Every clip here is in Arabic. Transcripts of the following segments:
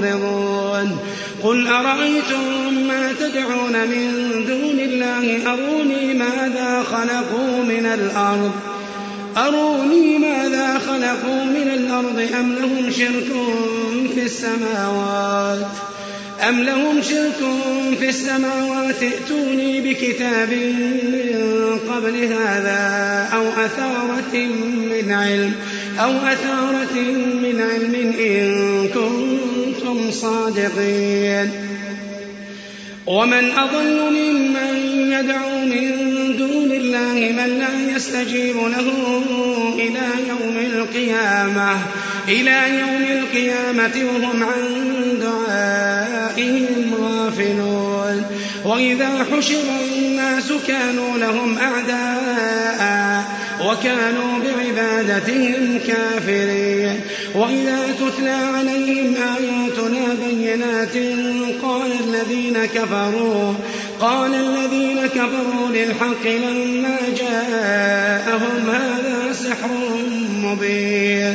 معرضون قل أرأيتم ما تدعون من دون الله؟ أروني ماذا خلقوا من الأرض؟ أروني ماذا خلقوا من الأرض؟ أم لهم شرك في السماوات؟ أم لهم شرك في السماوات؟ ائتوني بكتاب من قبل هذا أو أثارة من علم. أو أثارة من علم إن كنتم صادقين. ومن أضل ممن يدعو من دون الله من لا يستجيب له إلى يوم القيامة إلى يوم القيامة وهم عن دعائهم غافلون. وإذا حشر الناس كانوا لهم أعداء وكانوا بعبادتهم كافرين. وإذا تتلى عليهم آياتنا بينات قال الذين كفروا قال الذين كفروا للحق لما جاءهم هذا سحر مبين.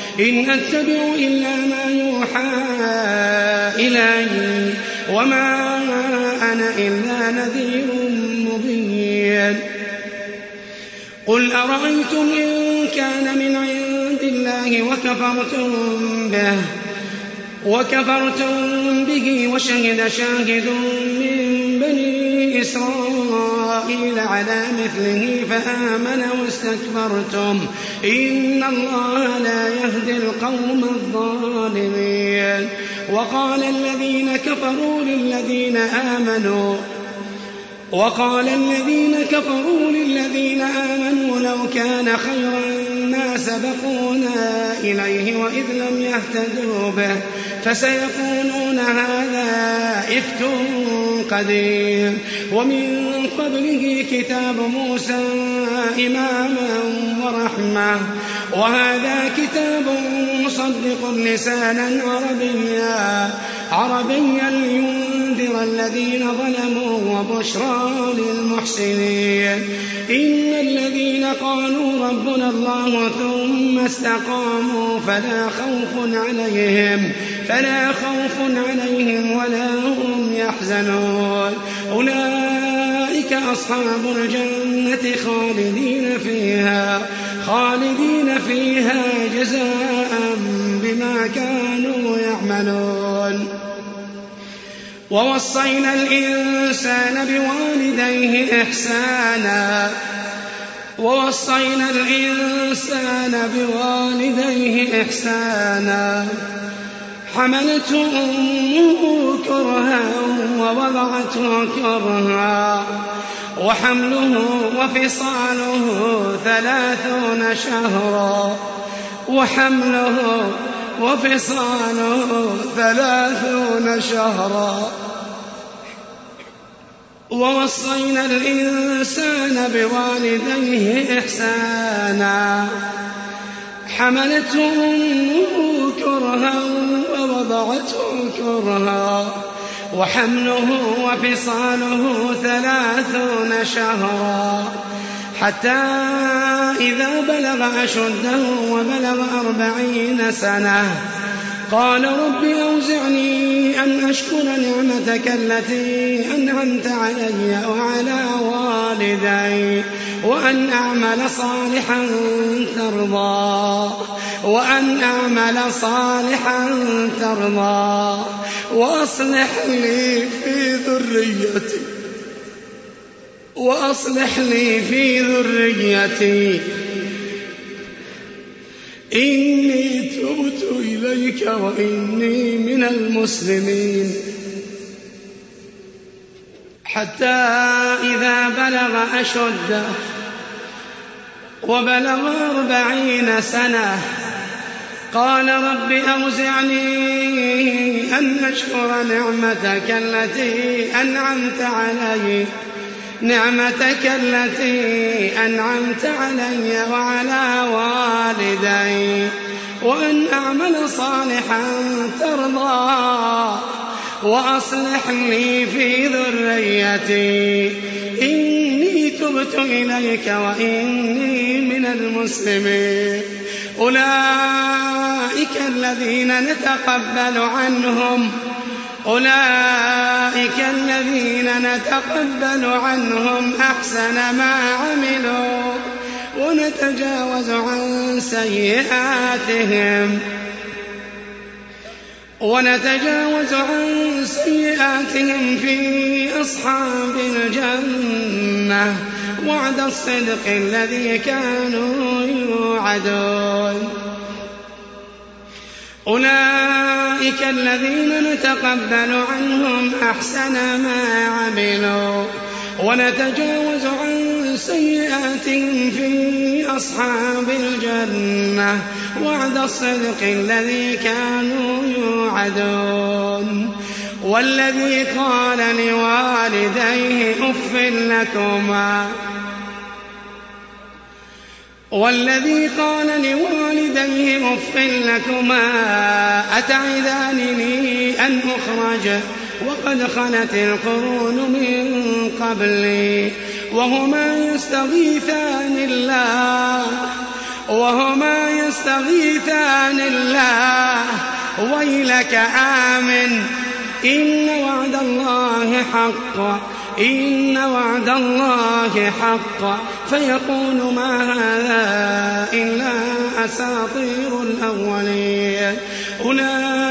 إن أتبع إلا ما يوحى إلي وما أنا إلا نذير مبين. قل أرأيتم إن كان من عند الله وكفرتم به وكفرتم به وشهد شاهد من بني إسرائيل على مثله فآمن واستكبرتم. إن الله لا يهدي القوم الظالمين. وقال الذين كفروا للذين آمنوا وقال الذين كفروا للذين آمنوا لو كان خيرا ما سبقونا إليه وإذ لم يهتدوا به فسيقولون هذا إفك قديم ومن قبله كتاب موسى إماما ورحمة وهذا كتاب مصدق لسانا عربيا عربيا لينذر الذين ظلموا وبشرى للمحسنين. إن الذين قالوا ربنا الله ثم استقاموا فلا خوف عليهم فلا خوف عليهم ولا هم يحزنون. أولئك أصحاب الجنة خالدين فيها خالدين فيها جزاء بما كانوا يعملون. ووصينا الإنسان بوالديه إحسانا. ووصينا الإنسان بوالديه إحسانا. حملته أمه كرها ووضعته كرها وحمله وفصاله ثلاثون شهرا. وحمله وفصاله ثلاثون شهرا. ووصينا الإنسان بوالديه إحسانا. حملته أمه كرها ووضعته كرها وحمله وفصاله ثلاثون شهرا حتى إذا بلغ أشده وبلغ أربعين سنة قال رب أوزعني أن أشكر نعمتك التي أنعمت علي وعلى والدي وأن أعمل صالحا ترضى وأن أعمل صالحا ترضى وأصلح لي في ذريتي وأصلح لي في ذريتي إني تبت إليك وإني من المسلمين. حتى إذا بلغ أشده وبلغ أربعين سنة قال رب أوزعني أن أشكر نعمتك التي أنعمت علي نعمتك التي أنعمت علي وعلى والدي. وأن أعمل صالحا ترضى وأصلح لي في ذريتي. إني تبت إليك وإني من المسلمين. أولئك الذين نتقبل عنهم. أولئك الذين نتقبل عنهم أحسن ما عملوا. ونتجاوز عن سيئاتهم. ونتجاوز عن سيئاتهم في أصحاب الجنة. وعد الصدق الذي كانوا يوعدون. أولئك الذين نتقبل عنهم أحسن ما عملوا. ونتجاوز عن سيئاتهم في أصحاب الجنة وعد الصدق الذي كانوا يوعدون. والذي قال لوالديه أف لكما. والذي قال لوالديه أف لكما أتعذانني أن أخرج؟ وقد خلت القرون من قبلي وهما يستغيثان الله وهما يستغيثان الله. ويلك آمن إن وعد الله حق إن وعد الله حق. فيقول ما هذا إلا أساطير الأولين. أولئك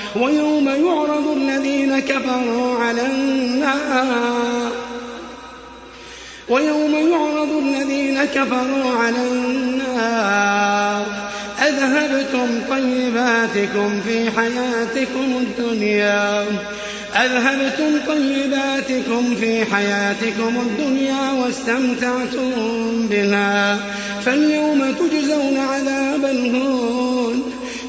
ويوم يعرض الذين كفروا على النار. ويوم يعرض الذين كفروا على النار. أذهبتم طيباتكم في حياتكم الدنيا. أذهبتم طيباتكم في حياتكم الدنيا واستمتعتم بها. فاليوم تجزون عذاب الهون.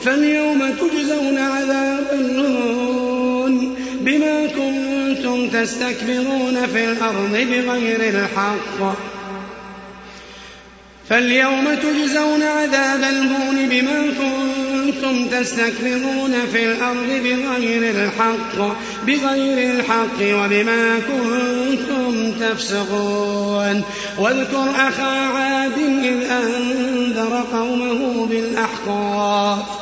فاليوم تجزون عذاب الهون بما كنتم تستكبرون في الأرض بغير الحق. فاليوم تجزون عذاب الهون بما كنتم تستكبرون في الأرض بغير الحق بغير الحق وبما كنتم تفسقون. واذكر أخا عاد إذ أنذر قومه بالأحقاف.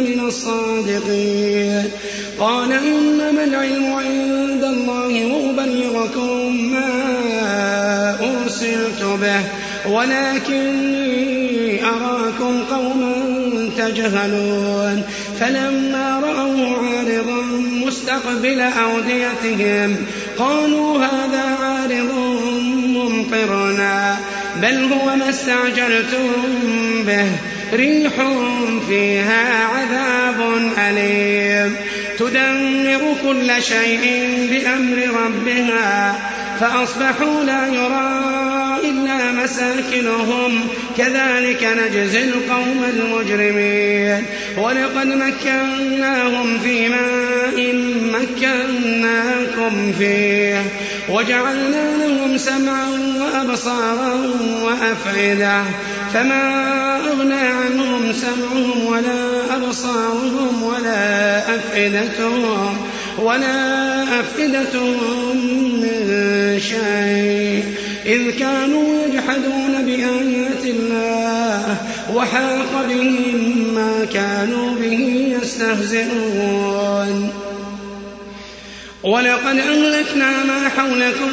من الصادقين. قال إنما العلم عند الله وأبلغكم ما أرسلت به ولكني أراكم قوما تجهلون. فلما رأوا عارضا مستقبل أوديتهم قالوا هذا عارض ممطرنا بل هو ما استعجلتم به. ريح فيها عذاب أليم. تدمر كل شيء بأمر ربها فأصبحوا لا يرى إلا مساكنهم. كذلك نجزي القوم المجرمين. ولقد مكناهم في لهم فيه. وجعلنا لهم سمعا وأبصارا وأفئدة. فما أغنى عنهم سمعهم ولا أبصارهم ولا أفئدتهم. ولا أفئدتهم من شيء. إذ كانوا يجحدون بآيات الله وحاق بهم ما كانوا به يستهزئون. ولقد أهلكنا ما حولكم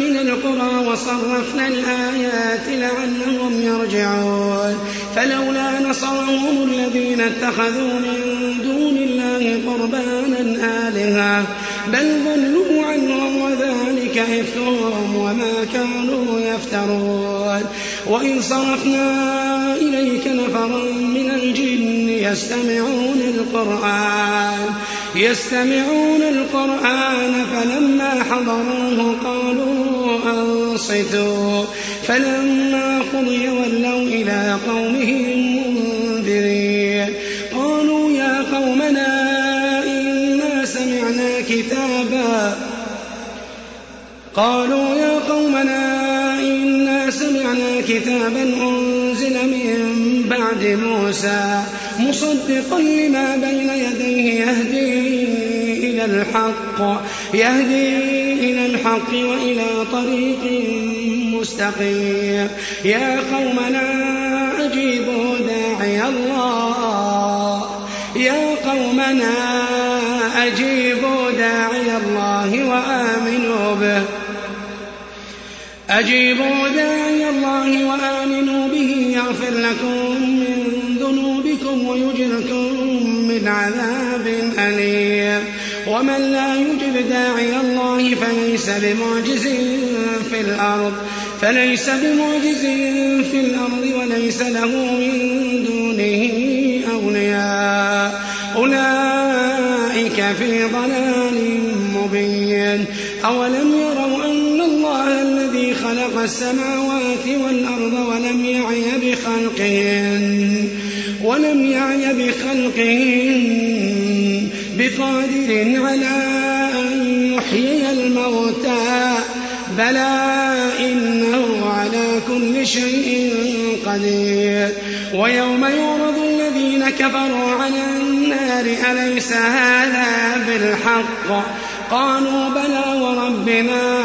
من القرى وصرفنا الآيات لعلهم يرجعون. فلولا نصرهم الذين اتخذوا من دون الله قربانا آلهة بل ضلوا عنهم وذلك إفكهم وما كانوا يفترون. وإن صرفنا إليك نفرا من الجن يستمعون القرآن. يستمعون القرآن فلما حضروه قالوا أنصتوا. فلما قضي ولوا إلى قومهم منذرين. قالوا يا قومنا إنا سمعنا كتابا. قالوا يا قومنا إنا سمعنا كتابا أنزل من بعد موسى. مصدقا لما بين يديه يهدي إلى الحق يهدي إلى الحق وإلى طريق مستقيم. يا قومنا أجيبوا داعي الله. يا قومنا أجيبوا داعي الله وآمنوا به. أجيبوا داعي الله وآمنوا به يغفر لكم من ذنوبكم ويجركم من عذاب أليم. ومن لا يجب داعي الله فليس بمعجز في الأرض. فليس بمعجز في الأرض وليس له من دونه أولياء. أولئك في ضلال مبين. أولم يروا أن الله الذي خلق السماوات والأرض ولم يعي بخلقهن؟ ولم يعي بخلقهن بقادر على أن يحيي الموتى بلى إنه على كل شيء قدير. ويوم يعرض الذين كفروا على النار أليس هذا بالحق؟ قالوا بلى وربنا.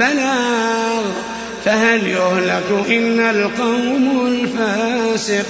بلاغ فهل يهلك إلا القوم الفاسقون؟